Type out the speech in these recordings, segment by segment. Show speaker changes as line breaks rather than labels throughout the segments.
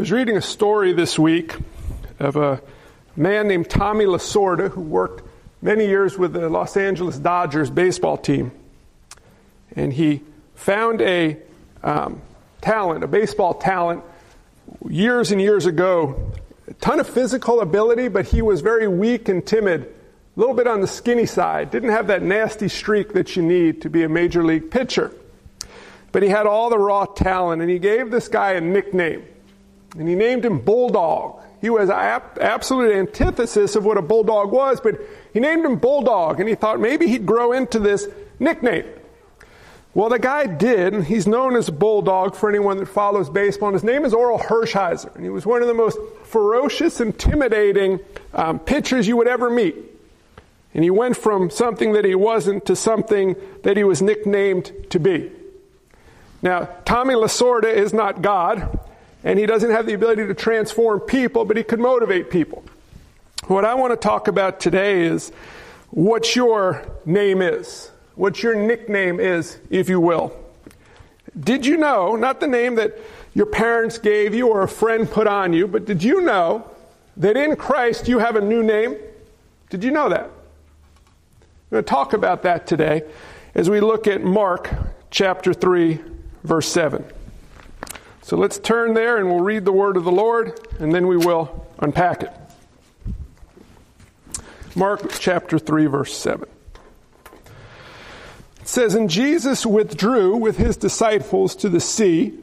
was reading a story this week of a man named Tommy Lasorda who worked many years with the Los Angeles Dodgers baseball team. And he found a um, talent, a baseball talent, years and years ago. A ton of physical ability, but he was very weak and timid, a little bit on the skinny side, didn't have that nasty streak that you need to be a major league pitcher. But he had all the raw talent, and he gave this guy a nickname and he named him Bulldog. He was an absolute antithesis of what a bulldog was, but he named him Bulldog, and he thought maybe he'd grow into this nickname. Well, the guy did, and he's known as Bulldog for anyone that follows baseball, and his name is Orel Hershiser, and he was one of the most ferocious, intimidating um, pitchers you would ever meet. And he went from something that he wasn't to something that he was nicknamed to be. Now, Tommy Lasorda is not God, and he doesn't have the ability to transform people, but he could motivate people. What I want to talk about today is what your name is, what your nickname is, if you will. Did you know, not the name that your parents gave you or a friend put on you, but did you know that in Christ you have a new name? Did you know that? I'm going to talk about that today as we look at Mark chapter 3, verse 7. So let's turn there and we'll read the word of the Lord and then we will unpack it. Mark chapter 3, verse 7. It says, And Jesus withdrew with his disciples to the sea,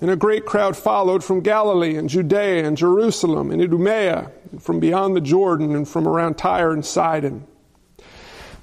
and a great crowd followed from Galilee and Judea and Jerusalem and Idumea, and from beyond the Jordan and from around Tyre and Sidon.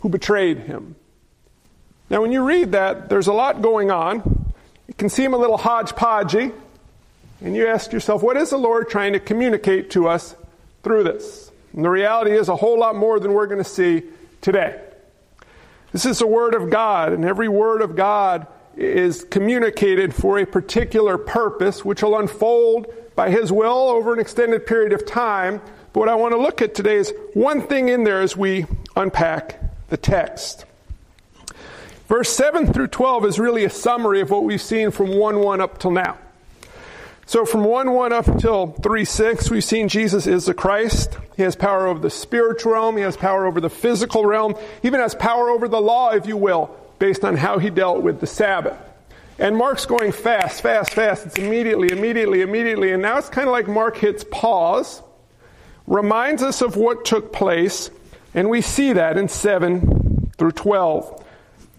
who betrayed him. Now, when you read that, there's a lot going on. It can seem a little hodgepodgey, and you ask yourself, what is the Lord trying to communicate to us through this? And the reality is a whole lot more than we're going to see today. This is the Word of God, and every Word of God is communicated for a particular purpose, which will unfold by His will over an extended period of time. But what I want to look at today is one thing in there as we unpack the text. Verse 7 through 12 is really a summary of what we've seen from 1 1 up till now. So from 1 1 up till 3 6, we've seen Jesus is the Christ. He has power over the spiritual realm, he has power over the physical realm, he even has power over the law, if you will, based on how he dealt with the Sabbath. And Mark's going fast, fast, fast. It's immediately, immediately, immediately. And now it's kind of like Mark hits pause, reminds us of what took place, and we see that in 7 through 12.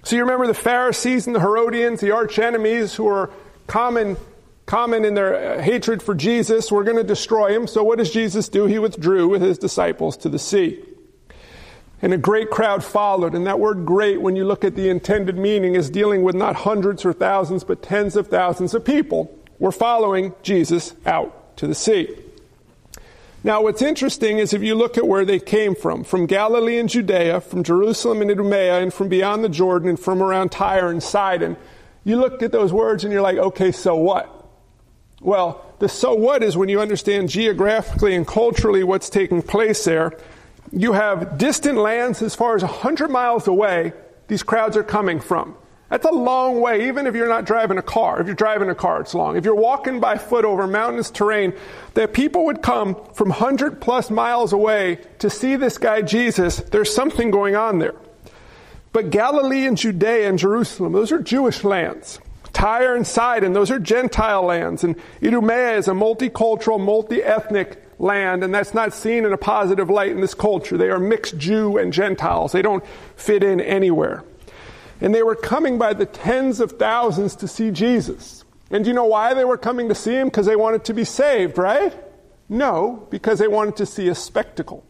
So you remember the Pharisees and the Herodians, the arch enemies who are common, common in their uh, hatred for Jesus. We're going to destroy him. So what does Jesus do? He withdrew with his disciples to the sea. And a great crowd followed. And that word great, when you look at the intended meaning, is dealing with not hundreds or thousands, but tens of thousands of people were following Jesus out to the sea. Now, what's interesting is if you look at where they came from, from Galilee and Judea, from Jerusalem and Idumea, and from beyond the Jordan, and from around Tyre and Sidon, you look at those words and you're like, okay, so what? Well, the so what is when you understand geographically and culturally what's taking place there. You have distant lands as far as 100 miles away, these crowds are coming from. That's a long way, even if you're not driving a car. If you're driving a car, it's long. If you're walking by foot over mountainous terrain, that people would come from 100 plus miles away to see this guy Jesus, there's something going on there. But Galilee and Judea and Jerusalem, those are Jewish lands. Tyre and Sidon, those are Gentile lands. And Idumea is a multicultural, multi ethnic land, and that's not seen in a positive light in this culture. They are mixed Jew and Gentiles. They don't fit in anywhere. And they were coming by the tens of thousands to see Jesus. And do you know why they were coming to see him? Because they wanted to be saved, right? No, because they wanted to see a spectacle.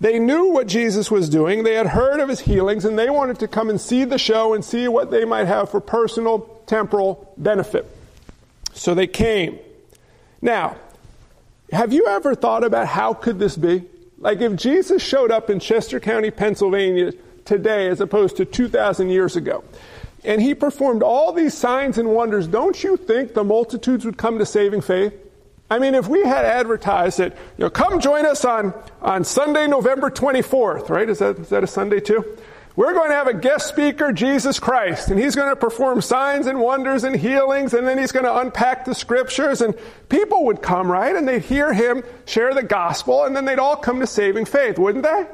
They knew what Jesus was doing, they had heard of his healings, and they wanted to come and see the show and see what they might have for personal, temporal benefit. So they came. Now, have you ever thought about how could this be? Like if Jesus showed up in Chester County, Pennsylvania today as opposed to 2,000 years ago, and he performed all these signs and wonders, don't you think the multitudes would come to saving faith? I mean, if we had advertised it, you know, come join us on, on Sunday, November 24th, right? Is that, is that a Sunday too? We're going to have a guest speaker, Jesus Christ, and he's going to perform signs and wonders and healings, and then he's going to unpack the scriptures, and people would come, right? And they'd hear him share the gospel, and then they'd all come to saving faith, wouldn't they?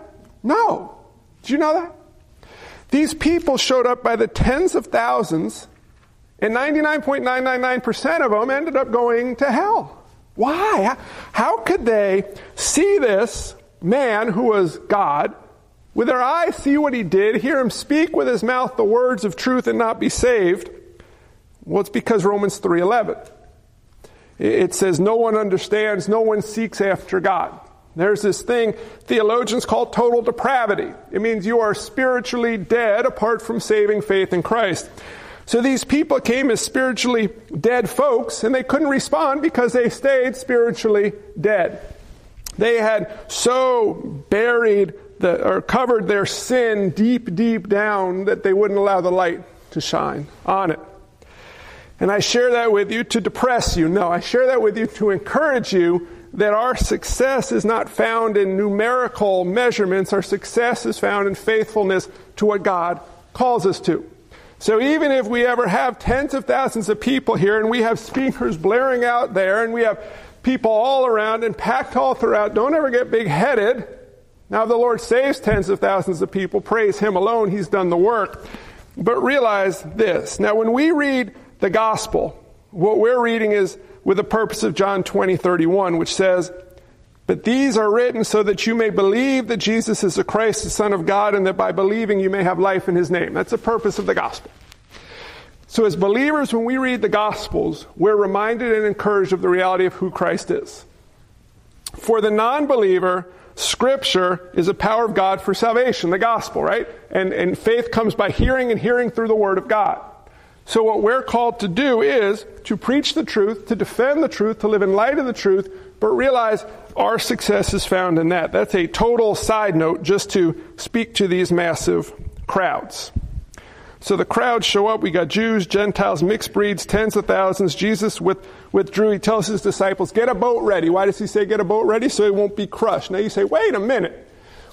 No. Did you know that? These people showed up by the tens of thousands, and 99.999% of them ended up going to hell. Why? How could they see this man who was God, with their eyes see what he did, hear him speak with his mouth the words of truth and not be saved? Well, it's because Romans 3:11. It says no one understands, no one seeks after God. There's this thing theologians call total depravity. It means you are spiritually dead apart from saving faith in Christ. So these people came as spiritually dead folks, and they couldn't respond because they stayed spiritually dead. They had so buried the, or covered their sin deep, deep down that they wouldn't allow the light to shine on it. And I share that with you to depress you. No, I share that with you to encourage you that our success is not found in numerical measurements. Our success is found in faithfulness to what God calls us to. So even if we ever have tens of thousands of people here and we have speakers blaring out there and we have people all around and packed all throughout, don't ever get big headed. Now, the Lord saves tens of thousands of people. Praise Him alone. He's done the work. But realize this. Now, when we read the gospel, what we're reading is with the purpose of John 20, 31, which says, but these are written so that you may believe that Jesus is the Christ, the Son of God, and that by believing you may have life in his name. That's the purpose of the gospel. So, as believers, when we read the gospels, we're reminded and encouraged of the reality of who Christ is. For the non believer, Scripture is a power of God for salvation, the gospel, right? And, and faith comes by hearing and hearing through the Word of God. So, what we're called to do is to preach the truth, to defend the truth, to live in light of the truth, but realize our success is found in that. That's a total side note just to speak to these massive crowds. So the crowds show up. We got Jews, Gentiles, mixed breeds, tens of thousands. Jesus with, withdrew. He tells his disciples, get a boat ready. Why does he say get a boat ready? So he won't be crushed. Now you say, wait a minute.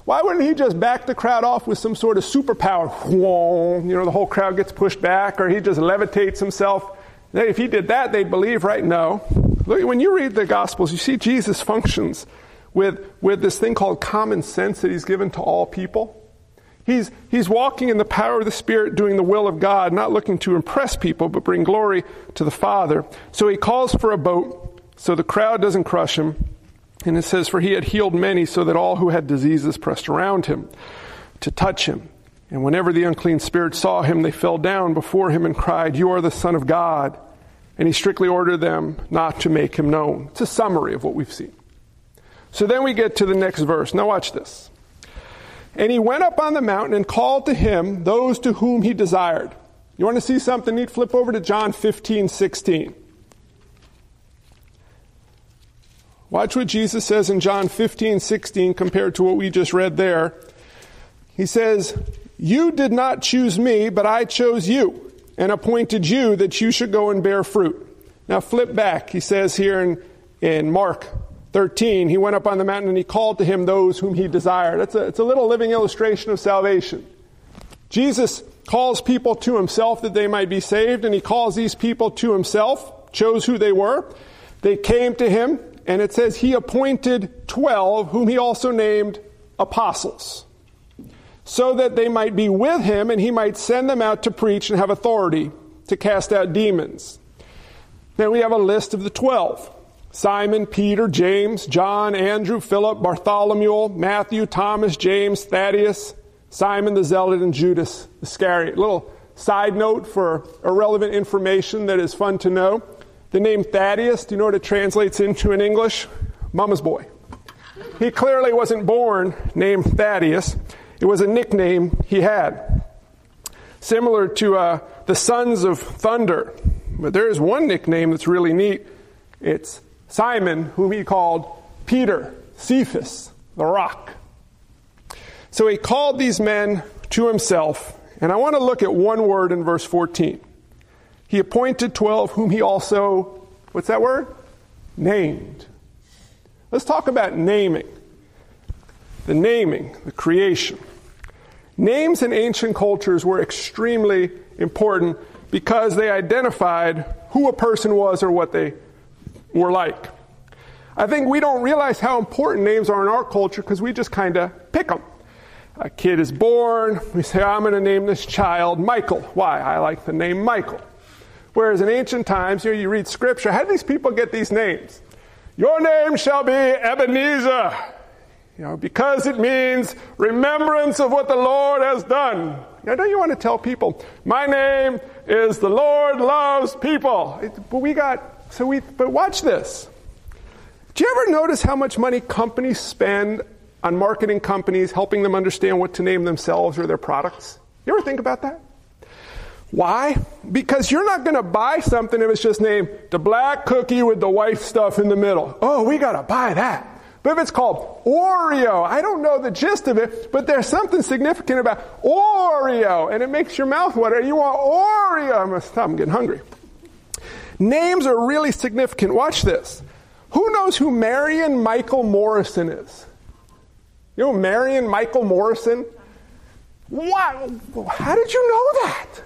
Why wouldn't he just back the crowd off with some sort of superpower? You know, the whole crowd gets pushed back, or he just levitates himself. If he did that, they'd believe, right? No. Look, when you read the Gospels, you see Jesus functions with, with this thing called common sense that he's given to all people. He's, he's walking in the power of the Spirit, doing the will of God, not looking to impress people, but bring glory to the Father. So he calls for a boat so the crowd doesn't crush him. And it says, For he had healed many, so that all who had diseases pressed around him to touch him. And whenever the unclean spirits saw him, they fell down before him and cried, You are the Son of God and he strictly ordered them not to make him known. It's a summary of what we've seen. So then we get to the next verse. Now watch this. And he went up on the mountain and called to him those to whom he desired. You want to see something neat? Flip over to John 15, 16. Watch what Jesus says in John 15, 16 compared to what we just read there. He says, You did not choose me, but I chose you and appointed you that you should go and bear fruit. Now flip back. He says here in, in Mark 13, he went up on the mountain and he called to him those whom he desired. It's a, it's a little living illustration of salvation. Jesus calls people to himself that they might be saved, and he calls these people to himself, chose who they were. They came to him, and it says he appointed 12, whom he also named apostles so that they might be with him and he might send them out to preach and have authority to cast out demons. Then we have a list of the 12. Simon, Peter, James, John, Andrew, Philip, Bartholomew, Matthew, Thomas, James, Thaddeus, Simon the Zealot, and Judas Iscariot. Little side note for irrelevant information that is fun to know. The name Thaddeus, do you know what it translates into in English? Mama's boy. He clearly wasn't born named Thaddeus. It was a nickname he had. Similar to uh, the sons of thunder. But there is one nickname that's really neat. It's Simon, whom he called Peter, Cephas, the rock. So he called these men to himself, and I want to look at one word in verse 14. He appointed 12, whom he also, what's that word? Named. Let's talk about naming. The naming, the creation. Names in ancient cultures were extremely important because they identified who a person was or what they were like. I think we don't realize how important names are in our culture because we just kind of pick them. A kid is born, we say, I'm going to name this child Michael. Why? I like the name Michael. Whereas in ancient times, you, know, you read scripture, how do these people get these names? Your name shall be Ebenezer, you know, because it means remembrance of what the Lord has done. Now, don't you want to tell people, my name is the Lord loves people? But we got so we, but watch this. Do you ever notice how much money companies spend on marketing companies, helping them understand what to name themselves or their products? You ever think about that? Why? Because you're not going to buy something if it's just named the black cookie with the white stuff in the middle. Oh, we got to buy that. But if it's called Oreo, I don't know the gist of it, but there's something significant about Oreo, and it makes your mouth water. You want Oreo. I'm, I'm getting hungry. Names are really significant. Watch this. Who knows who Marion Michael Morrison is? You know Marion Michael Morrison? What? How did you know that?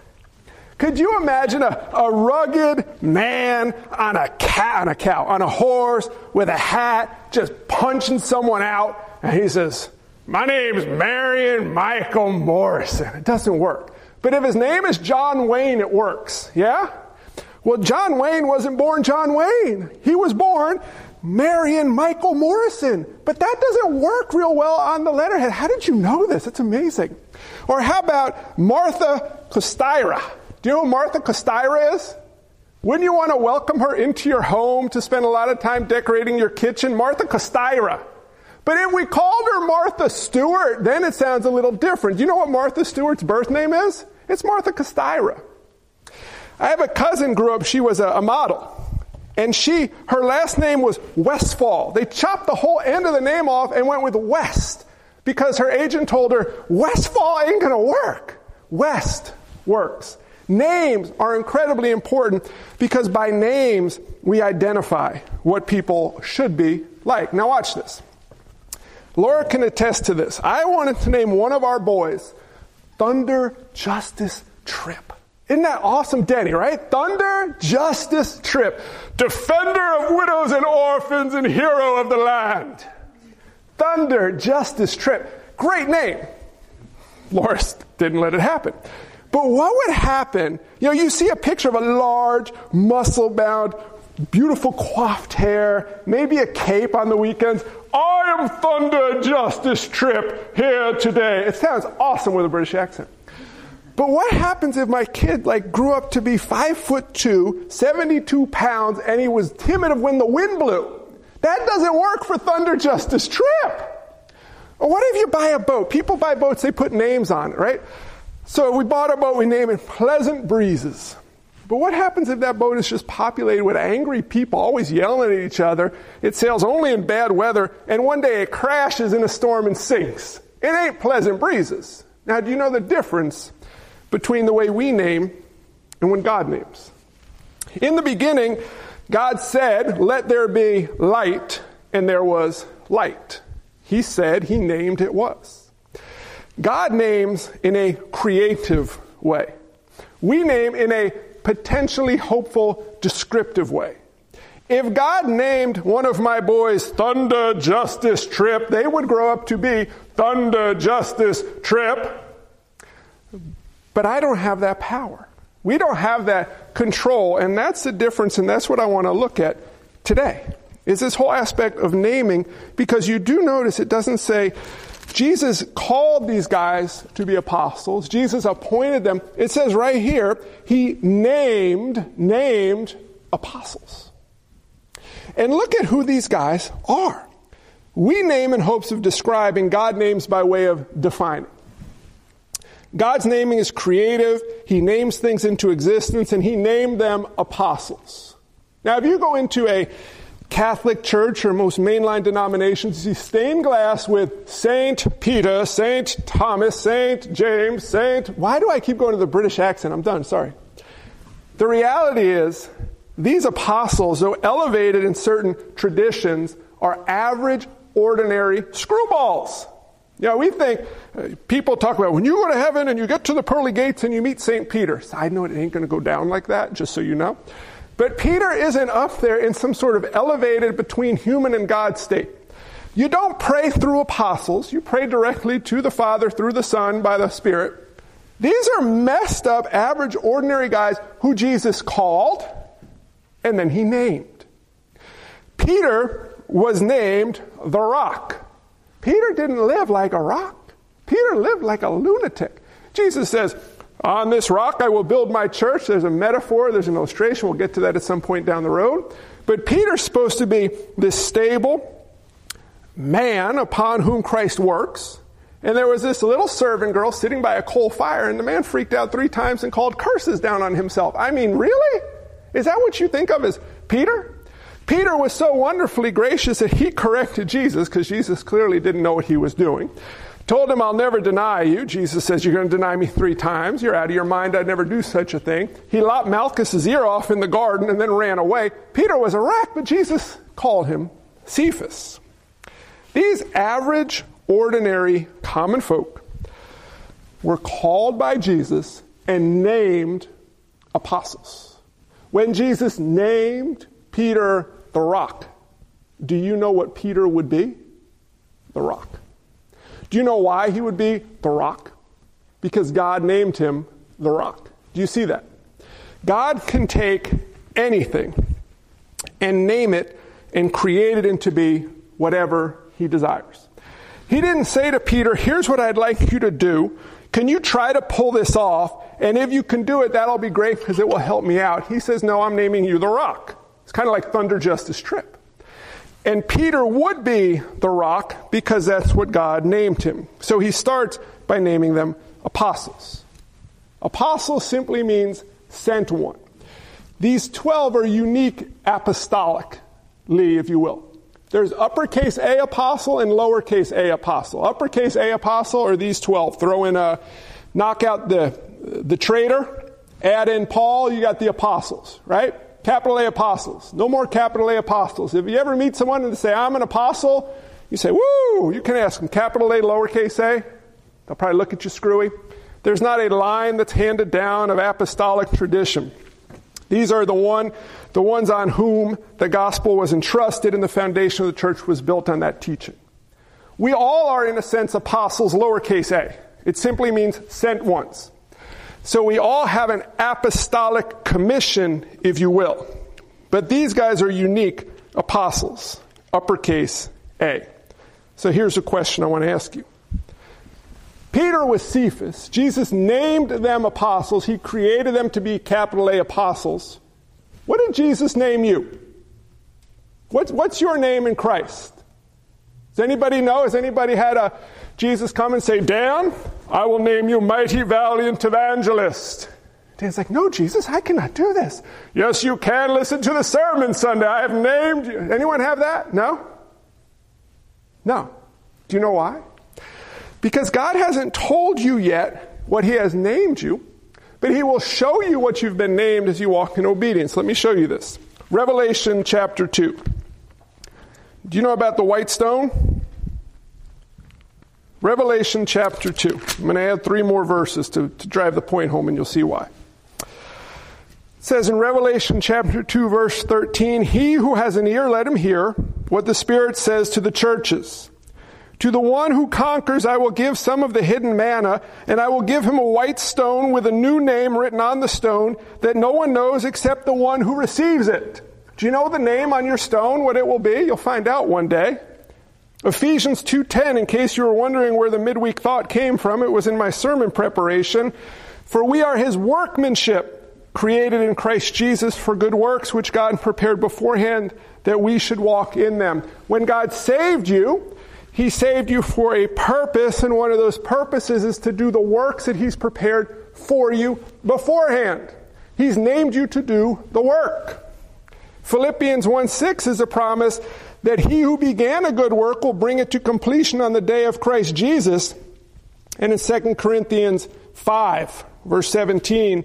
Could you imagine a, a rugged man on a cat, on a cow, on a horse with a hat, just punching someone out, and he says, "My name's Marion Michael Morrison." It doesn't work. But if his name is John Wayne, it works. Yeah. Well, John Wayne wasn't born John Wayne. He was born Marion Michael Morrison. But that doesn't work real well on the letterhead. How did you know this? It's amazing. Or how about Martha Kostyra? Do you know who Martha Kostyra is? Wouldn't you want to welcome her into your home to spend a lot of time decorating your kitchen? Martha Kostyra. But if we called her Martha Stewart, then it sounds a little different. Do you know what Martha Stewart's birth name is? It's Martha Kostyra. I have a cousin grew up, she was a, a model. And she, her last name was Westfall. They chopped the whole end of the name off and went with West because her agent told her, Westfall ain't gonna work. West works. Names are incredibly important because by names we identify what people should be like. Now watch this. Laura can attest to this. I wanted to name one of our boys Thunder Justice Trip. Isn't that awesome, Denny, right? Thunder Justice Trip, defender of widows and orphans and hero of the land. Thunder Justice Trip. Great name. Loris didn't let it happen. But what would happen? You know, you see a picture of a large, muscle bound, beautiful coiffed hair, maybe a cape on the weekends. I am Thunder Justice Trip here today. It sounds awesome with a British accent. But what happens if my kid like grew up to be five foot two, 72 pounds, and he was timid of when the wind blew? That doesn't work for Thunder Justice Trip. Or what if you buy a boat? People buy boats, they put names on it, right? So we bought a boat, we name it Pleasant Breezes. But what happens if that boat is just populated with angry people, always yelling at each other? It sails only in bad weather, and one day it crashes in a storm and sinks. It ain't pleasant breezes. Now, do you know the difference between the way we name and when God names. In the beginning, God said, Let there be light, and there was light. He said, He named it was. God names in a creative way. We name in a potentially hopeful, descriptive way. If God named one of my boys Thunder Justice Trip, they would grow up to be Thunder Justice Trip. But I don't have that power. We don't have that control, and that's the difference, and that's what I want to look at today. is this whole aspect of naming because you do notice it doesn't say Jesus called these guys to be apostles. Jesus appointed them. It says right here, he named, named apostles. And look at who these guys are. We name in hopes of describing, God names by way of defining. God's naming is creative. He names things into existence and he named them apostles. Now, if you go into a Catholic Church or most mainline denominations, you see stained glass with Saint Peter, Saint Thomas, Saint James, Saint. Why do I keep going to the British accent? I'm done, sorry. The reality is, these apostles, though elevated in certain traditions, are average, ordinary screwballs. You know, we think uh, people talk about when you go to heaven and you get to the pearly gates and you meet St. Peter. Side note, it ain't going to go down like that, just so you know. But Peter isn't up there in some sort of elevated between human and God state. You don't pray through apostles, you pray directly to the Father through the Son by the Spirit. These are messed up, average, ordinary guys who Jesus called and then he named. Peter was named the rock. Peter didn't live like a rock. Peter lived like a lunatic. Jesus says, on this rock I will build my church. There's a metaphor, there's an illustration. We'll get to that at some point down the road. But Peter's supposed to be this stable man upon whom Christ works. And there was this little servant girl sitting by a coal fire, and the man freaked out three times and called curses down on himself. I mean, really? Is that what you think of as Peter? Peter was so wonderfully gracious that he corrected Jesus because Jesus clearly didn't know what he was doing. Told him, I'll never deny you. Jesus says, You're going to deny me three times. You're out of your mind. I'd never do such a thing. He lopped Malchus's ear off in the garden and then ran away. Peter was a wreck, but Jesus called him Cephas. These average, ordinary, common folk were called by Jesus and named apostles. When Jesus named Peter the rock, do you know what Peter would be? The rock. Do you know why he would be the rock? Because God named him the rock. Do you see that? God can take anything and name it and create it into be whatever he desires. He didn't say to Peter, Here's what I'd like you to do. Can you try to pull this off? And if you can do it, that'll be great because it will help me out. He says, No, I'm naming you the rock. It's kind of like Thunder Justice Trip. And Peter would be the rock because that's what God named him. So he starts by naming them apostles. Apostle simply means sent one. These 12 are unique apostolically, if you will. There's uppercase A apostle and lowercase a apostle. Uppercase A apostle are these 12. Throw in a, knock out the, the traitor, add in Paul, you got the apostles, right? Capital A apostles. No more capital A apostles. If you ever meet someone and say, I'm an apostle, you say, woo, you can ask them, capital A, lowercase a. They'll probably look at you screwy. There's not a line that's handed down of apostolic tradition. These are the one the ones on whom the gospel was entrusted and the foundation of the church was built on that teaching. We all are, in a sense, apostles, lowercase a. It simply means sent ones. So we all have an apostolic commission, if you will. But these guys are unique apostles, uppercase A. So here's a question I want to ask you. Peter was Cephas. Jesus named them apostles. He created them to be capital A apostles. What did Jesus name you? What's, what's your name in Christ? Does anybody know? Has anybody had a Jesus come and say, Dan, I will name you mighty valiant evangelist? Dan's like, No, Jesus, I cannot do this. Yes, you can. Listen to the sermon Sunday. I have named you. Anyone have that? No? No. Do you know why? Because God hasn't told you yet what He has named you but he will show you what you've been named as you walk in obedience. Let me show you this. Revelation chapter 2. Do you know about the white stone? Revelation chapter 2. I'm going to add three more verses to, to drive the point home, and you'll see why. It says in Revelation chapter 2, verse 13, He who has an ear, let him hear what the Spirit says to the churches. To the one who conquers, I will give some of the hidden manna, and I will give him a white stone with a new name written on the stone that no one knows except the one who receives it. Do you know the name on your stone, what it will be? You'll find out one day. Ephesians 2:10 in case you were wondering where the midweek thought came from, it was in my sermon preparation. For we are his workmanship, created in Christ Jesus for good works which God prepared beforehand that we should walk in them. When God saved you, he saved you for a purpose, and one of those purposes is to do the works that he's prepared for you beforehand. He's named you to do the work. Philippians 1 6 is a promise that he who began a good work will bring it to completion on the day of Christ Jesus. And in 2 Corinthians 5, verse 17,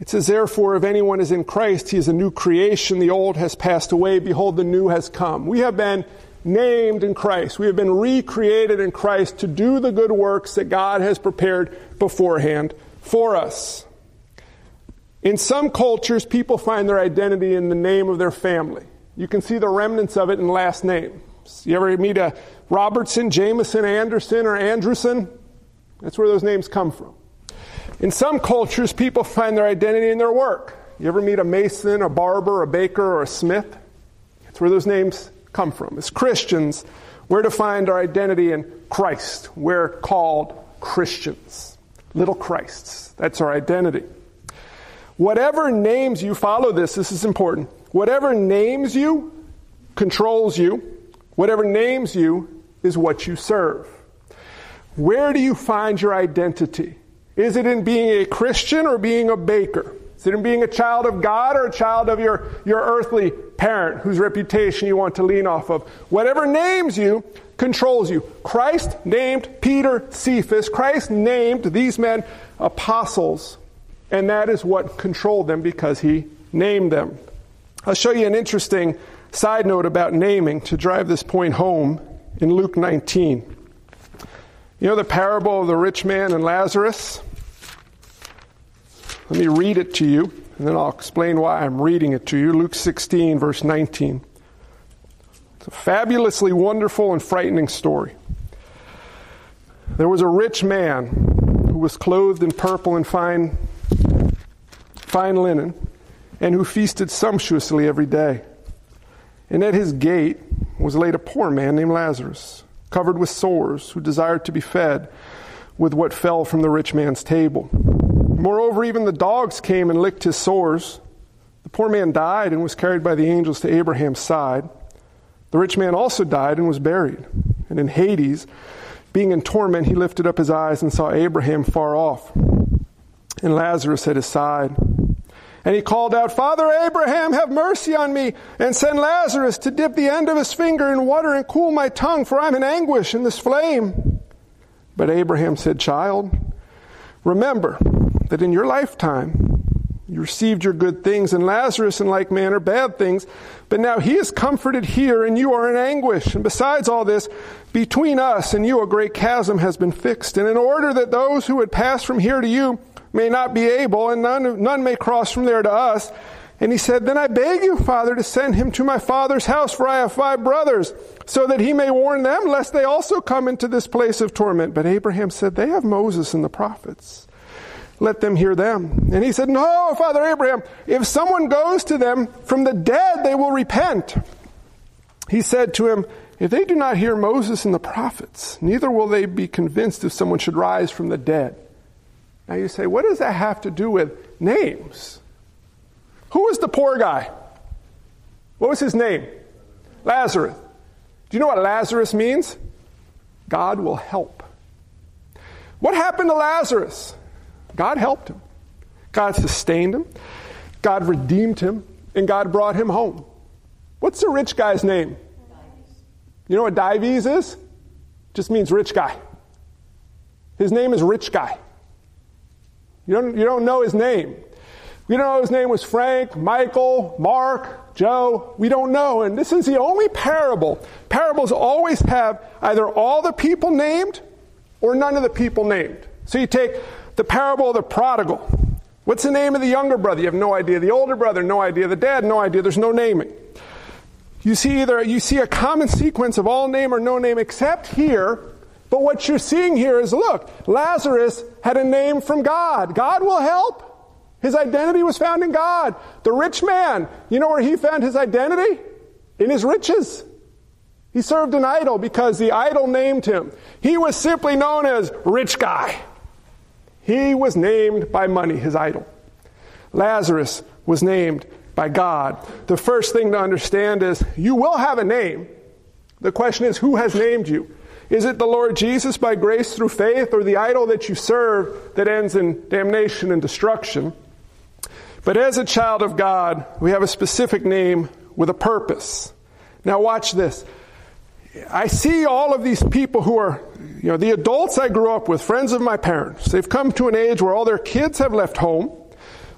it says, Therefore, if anyone is in Christ, he is a new creation. The old has passed away. Behold, the new has come. We have been named in Christ. We have been recreated in Christ to do the good works that God has prepared beforehand for us. In some cultures, people find their identity in the name of their family. You can see the remnants of it in last name. You ever meet a Robertson, Jameson, Anderson, or Andrewson? That's where those names come from. In some cultures, people find their identity in their work. You ever meet a Mason, a barber, a baker, or a smith? That's where those names come from. As Christians, we're to find our identity in Christ. We're called Christians, little Christs. That's our identity. Whatever names you follow this, this is important. Whatever names you controls you. Whatever names you is what you serve. Where do you find your identity? Is it in being a Christian or being a baker? Is it in being a child of God or a child of your, your earthly parent whose reputation you want to lean off of? Whatever names you controls you. Christ named Peter Cephas. Christ named these men apostles. And that is what controlled them because he named them. I'll show you an interesting side note about naming to drive this point home in Luke 19. You know the parable of the rich man and Lazarus? Let me read it to you, and then I'll explain why I'm reading it to you. Luke 16, verse 19. It's a fabulously wonderful and frightening story. There was a rich man who was clothed in purple and fine, fine linen and who feasted sumptuously every day. And at his gate was laid a poor man named Lazarus, covered with sores, who desired to be fed with what fell from the rich man's table. Moreover, even the dogs came and licked his sores. The poor man died and was carried by the angels to Abraham's side. The rich man also died and was buried. And in Hades, being in torment, he lifted up his eyes and saw Abraham far off, and Lazarus at his side. And he called out, Father Abraham, have mercy on me, and send Lazarus to dip the end of his finger in water and cool my tongue, for I'm in anguish in this flame. But Abraham said, Child, remember that in your lifetime you received your good things, and Lazarus in like manner bad things. But now he is comforted here, and you are in anguish. And besides all this, between us and you a great chasm has been fixed. And in order that those who would pass from here to you may not be able, and none, none may cross from there to us. And he said, Then I beg you, Father, to send him to my father's house, for I have five brothers, so that he may warn them, lest they also come into this place of torment. But Abraham said, They have Moses and the prophets. Let them hear them. And he said, No, Father Abraham, if someone goes to them from the dead, they will repent. He said to him, If they do not hear Moses and the prophets, neither will they be convinced if someone should rise from the dead. Now you say, what does that have to do with names? Who was the poor guy? What was his name? Lazarus. Do you know what Lazarus means? God will help. What happened to Lazarus? God helped him. God sustained him. God redeemed him. And God brought him home. What's the rich guy's name? You know what Dives is? Just means rich guy. His name is Rich Guy. You don't, you don't know his name. We don't know his name was Frank, Michael, Mark, Joe. We don't know. And this is the only parable. Parables always have either all the people named or none of the people named. So you take the parable of the prodigal. What's the name of the younger brother? You have no idea. The older brother, no idea. The dad, no idea. There's no naming. You see either you see a common sequence of all name or no name, except here but what you're seeing here is look, Lazarus had a name from God. God will help. His identity was found in God. The rich man, you know where he found his identity? In his riches. He served an idol because the idol named him. He was simply known as rich guy. He was named by money, his idol. Lazarus was named by God. The first thing to understand is you will have a name. The question is, who has named you? Is it the Lord Jesus by grace through faith, or the idol that you serve that ends in damnation and destruction? But as a child of God, we have a specific name with a purpose. Now, watch this. I see all of these people who are, you know, the adults I grew up with, friends of my parents. They've come to an age where all their kids have left home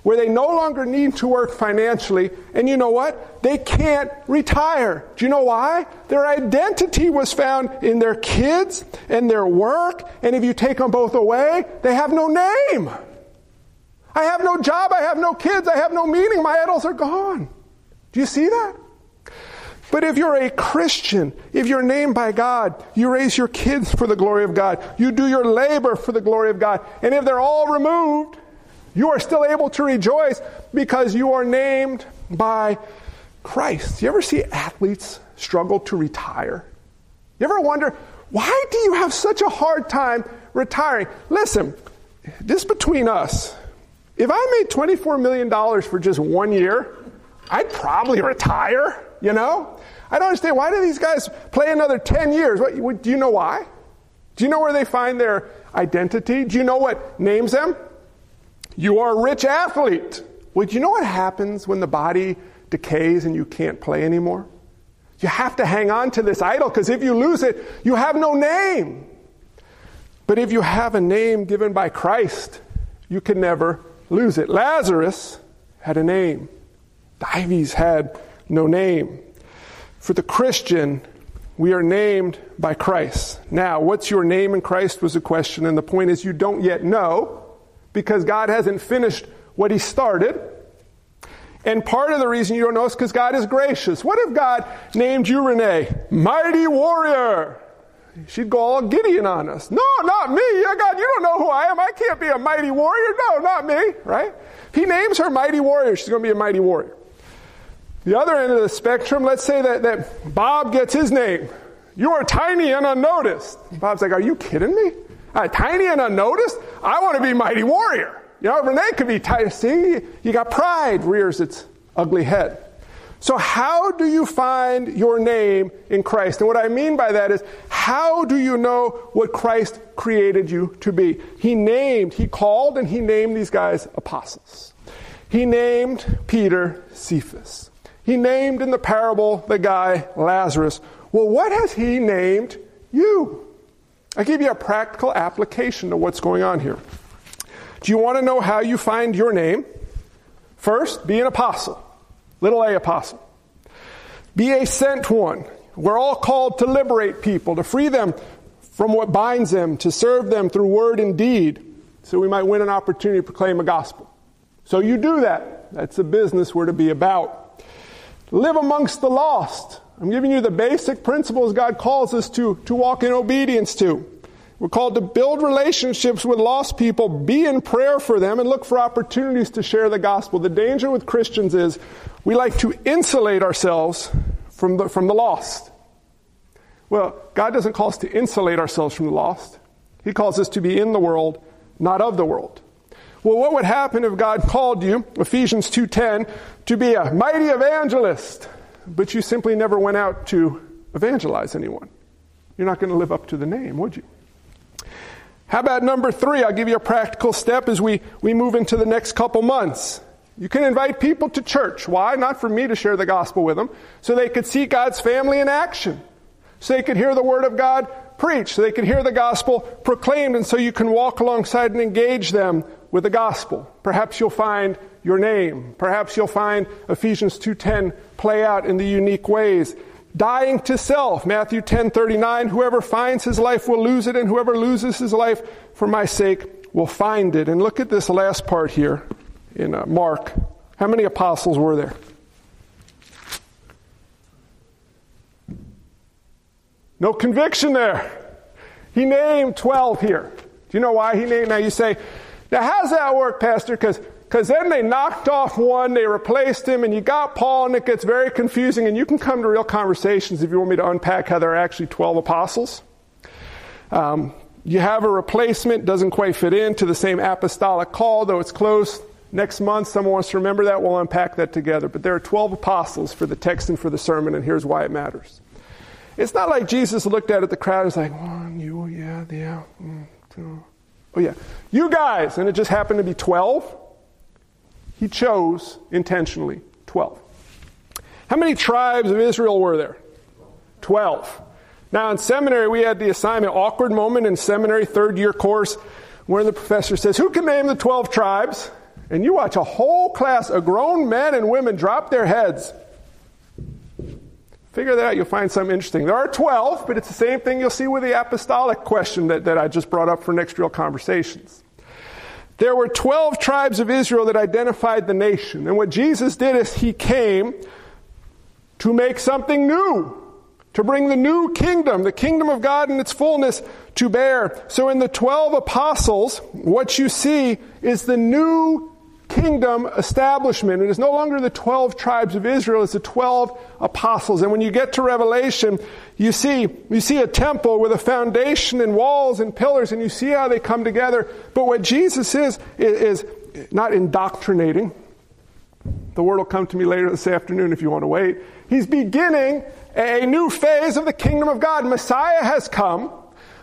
where they no longer need to work financially. And you know what? They can't retire. Do you know why? Their identity was found in their kids and their work. And if you take them both away, they have no name. I have no job. I have no kids. I have no meaning. My idols are gone. Do you see that? But if you're a Christian, if you're named by God, you raise your kids for the glory of God. You do your labor for the glory of God. And if they're all removed, you are still able to rejoice because you are named by Christ. You ever see athletes struggle to retire? You ever wonder, why do you have such a hard time retiring? Listen, this between us. If I made $24 million for just one year, I'd probably retire, you know? I don't understand. Why do these guys play another 10 years? What, do you know why? Do you know where they find their identity? Do you know what names them? You are a rich athlete. Well, do you know what happens when the body decays and you can't play anymore? You have to hang on to this idol because if you lose it, you have no name. But if you have a name given by Christ, you can never lose it. Lazarus had a name. Dives had no name. For the Christian, we are named by Christ. Now, what's your name in Christ was a question, and the point is you don't yet know because God hasn't finished what He started. And part of the reason you don't know is because God is gracious. What if God named you Renee, mighty warrior? She'd go all Gideon on us. No, not me. Yeah, God, you don't know who I am. I can't be a mighty warrior. No, not me, right? He names her mighty warrior. She's going to be a mighty warrior. The other end of the spectrum, let's say that, that Bob gets his name. You are tiny and unnoticed. Bob's like, Are you kidding me? Uh, tiny and unnoticed? I want to be mighty warrior. You know, Renee could be tiny. See, you got pride rears its ugly head. So, how do you find your name in Christ? And what I mean by that is, how do you know what Christ created you to be? He named, He called, and He named these guys apostles. He named Peter Cephas. He named in the parable the guy Lazarus. Well, what has He named you? I give you a practical application to what's going on here. Do you want to know how you find your name? First, be an apostle, little a apostle. Be a sent one. We're all called to liberate people, to free them from what binds them, to serve them through word and deed, so we might win an opportunity to proclaim a gospel. So you do that. That's the business we're to be about. Live amongst the lost. I'm giving you the basic principles God calls us to, to walk in obedience to. We're called to build relationships with lost people, be in prayer for them, and look for opportunities to share the gospel. The danger with Christians is we like to insulate ourselves from the, from the lost. Well, God doesn't call us to insulate ourselves from the lost. He calls us to be in the world, not of the world. Well, what would happen if God called you, Ephesians 2:10, to be a mighty evangelist? But you simply never went out to evangelize anyone. You're not going to live up to the name, would you? How about number three? I'll give you a practical step as we, we move into the next couple months. You can invite people to church. Why? Not for me to share the gospel with them, so they could see God's family in action, so they could hear the word of God preached, so they could hear the gospel proclaimed, and so you can walk alongside and engage them with the gospel. Perhaps you'll find your name. Perhaps you'll find Ephesians 2:10 play out in the unique ways. Dying to self, Matthew 10:39, whoever finds his life will lose it and whoever loses his life for my sake will find it. And look at this last part here in uh, Mark. How many apostles were there? No conviction there. He named 12 here. Do you know why he named? Now you say, now how's that work, Pastor? Because Because then they knocked off one, they replaced him, and you got Paul, and it gets very confusing. And you can come to real conversations if you want me to unpack how there are actually 12 apostles. Um, you have a replacement, doesn't quite fit into the same apostolic call, though it's close. Next month, someone wants to remember that, we'll unpack that together. But there are 12 apostles for the text and for the sermon, and here's why it matters. It's not like Jesus looked out at the crowd and was like, one, you, yeah, yeah, mm, two. Oh, yeah. You guys, and it just happened to be 12. He chose intentionally 12. How many tribes of Israel were there? 12. Now, in seminary, we had the assignment, awkward moment in seminary, third year course, where the professor says, Who can name the 12 tribes? And you watch a whole class of grown men and women drop their heads. Figure that out, you'll find some interesting. There are 12, but it's the same thing you'll see with the apostolic question that, that I just brought up for next real conversations. There were 12 tribes of Israel that identified the nation. And what Jesus did is he came to make something new to bring the new kingdom, the kingdom of God in its fullness to bear. So in the 12 apostles, what you see is the new kingdom establishment. It is no longer the 12 tribes of Israel, it's the 12 apostles. And when you get to Revelation, you see, you see a temple with a foundation and walls and pillars, and you see how they come together. But what Jesus is, is, is not indoctrinating. The word will come to me later this afternoon if you want to wait. He's beginning a new phase of the kingdom of God. Messiah has come.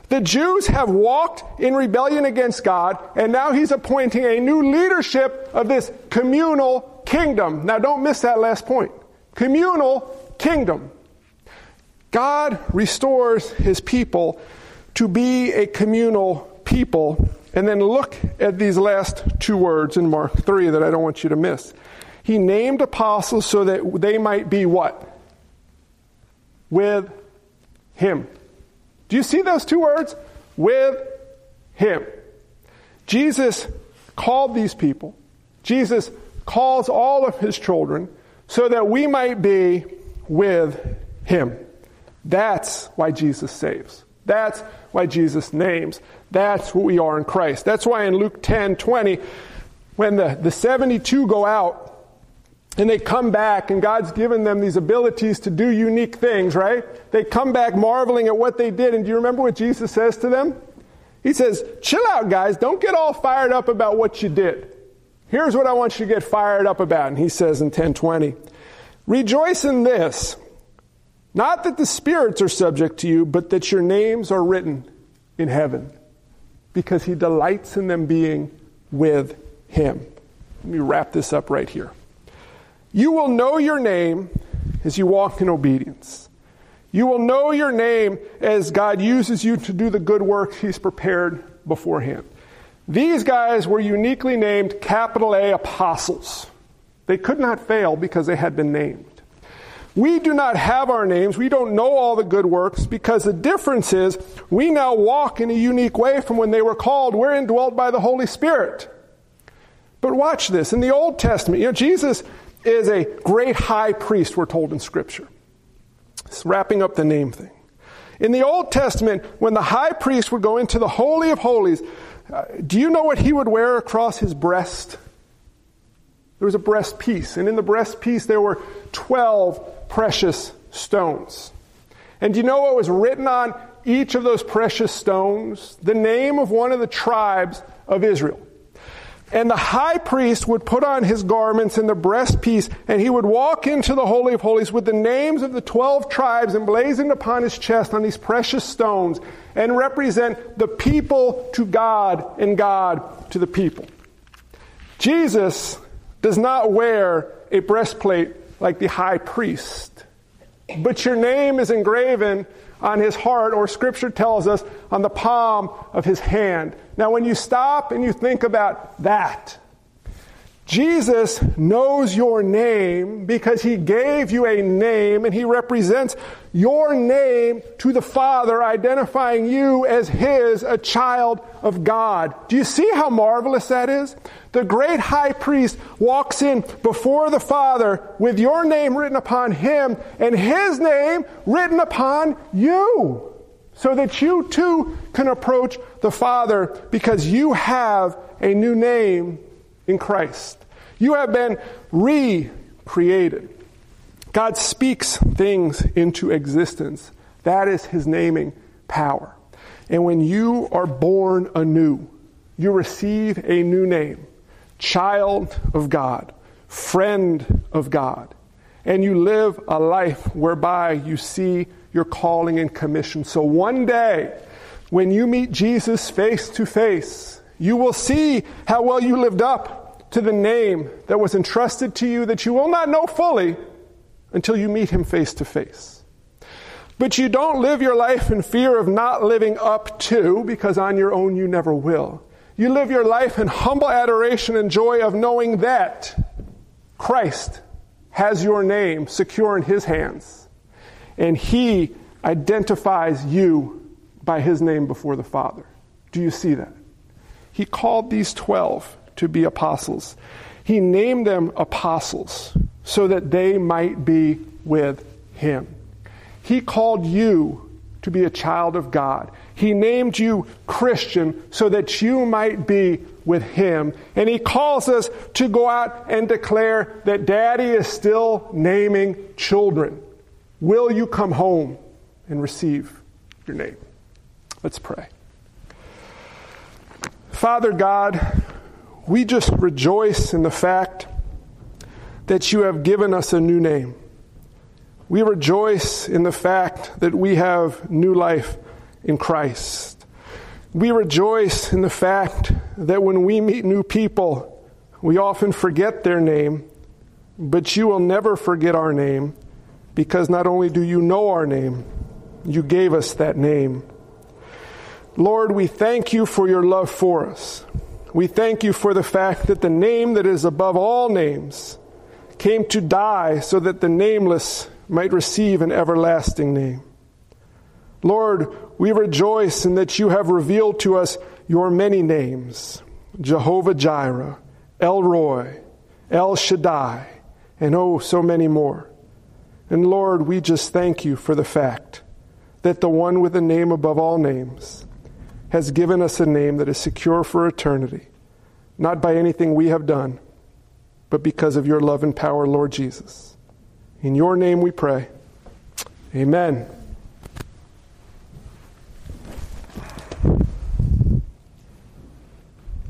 The Jews have walked in rebellion against God, and now he's appointing a new leadership of this communal kingdom. Now, don't miss that last point. Communal kingdom. God restores his people to be a communal people. And then look at these last two words in Mark 3 that I don't want you to miss. He named apostles so that they might be what? with him. Do you see those two words? With him. Jesus called these people. Jesus calls all of his children so that we might be with him. That's why Jesus saves. That's why Jesus names. That's what we are in Christ. That's why in Luke 10 20, when the, the 72 go out and they come back, and God's given them these abilities to do unique things, right? They come back marveling at what they did. And do you remember what Jesus says to them? He says, Chill out, guys. Don't get all fired up about what you did. Here's what I want you to get fired up about. And he says in 1020, Rejoice in this, not that the spirits are subject to you, but that your names are written in heaven, because he delights in them being with him. Let me wrap this up right here. You will know your name as you walk in obedience. You will know your name as God uses you to do the good work He's prepared beforehand. These guys were uniquely named capital A apostles. They could not fail because they had been named. We do not have our names. We don't know all the good works because the difference is we now walk in a unique way from when they were called. We're indwelt by the Holy Spirit. But watch this. In the Old Testament, you know, Jesus is a great high priest, we're told in Scripture. It's wrapping up the name thing. In the Old Testament, when the high priest would go into the Holy of Holies, uh, do you know what he would wear across his breast? There was a breast piece, and in the breast piece there were 12 precious stones. And do you know what was written on each of those precious stones? The name of one of the tribes of Israel. And the high priest would put on his garments and the breastpiece, and he would walk into the Holy of Holies with the names of the 12 tribes emblazoned upon his chest on these precious stones, and represent the people to God and God to the people. Jesus does not wear a breastplate like the high priest, but your name is engraven on his heart, or scripture tells us on the palm of his hand. Now, when you stop and you think about that, Jesus knows your name because he gave you a name and he represents your name to the Father, identifying you as his, a child of God. Do you see how marvelous that is? The great high priest walks in before the Father with your name written upon him and his name written upon you so that you too can approach the Father because you have a new name in Christ. You have been recreated. God speaks things into existence. That is his naming power. And when you are born anew, you receive a new name child of God, friend of God. And you live a life whereby you see your calling and commission. So one day, when you meet Jesus face to face, you will see how well you lived up to the name that was entrusted to you that you will not know fully until you meet him face to face. But you don't live your life in fear of not living up to, because on your own you never will. You live your life in humble adoration and joy of knowing that Christ has your name secure in his hands. And he identifies you by his name before the Father. Do you see that? He called these 12 to be apostles. He named them apostles so that they might be with him. He called you to be a child of God. He named you Christian so that you might be with Him. And He calls us to go out and declare that Daddy is still naming children. Will you come home and receive your name? Let's pray. Father God, we just rejoice in the fact that you have given us a new name. We rejoice in the fact that we have new life in Christ. We rejoice in the fact that when we meet new people, we often forget their name, but you will never forget our name because not only do you know our name, you gave us that name. Lord, we thank you for your love for us. We thank you for the fact that the name that is above all names came to die so that the nameless might receive an everlasting name. Lord, we rejoice in that you have revealed to us your many names Jehovah Jireh, El Roi, El Shaddai, and oh, so many more. And Lord, we just thank you for the fact that the one with a name above all names has given us a name that is secure for eternity, not by anything we have done, but because of your love and power, Lord Jesus. In your name we pray. Amen.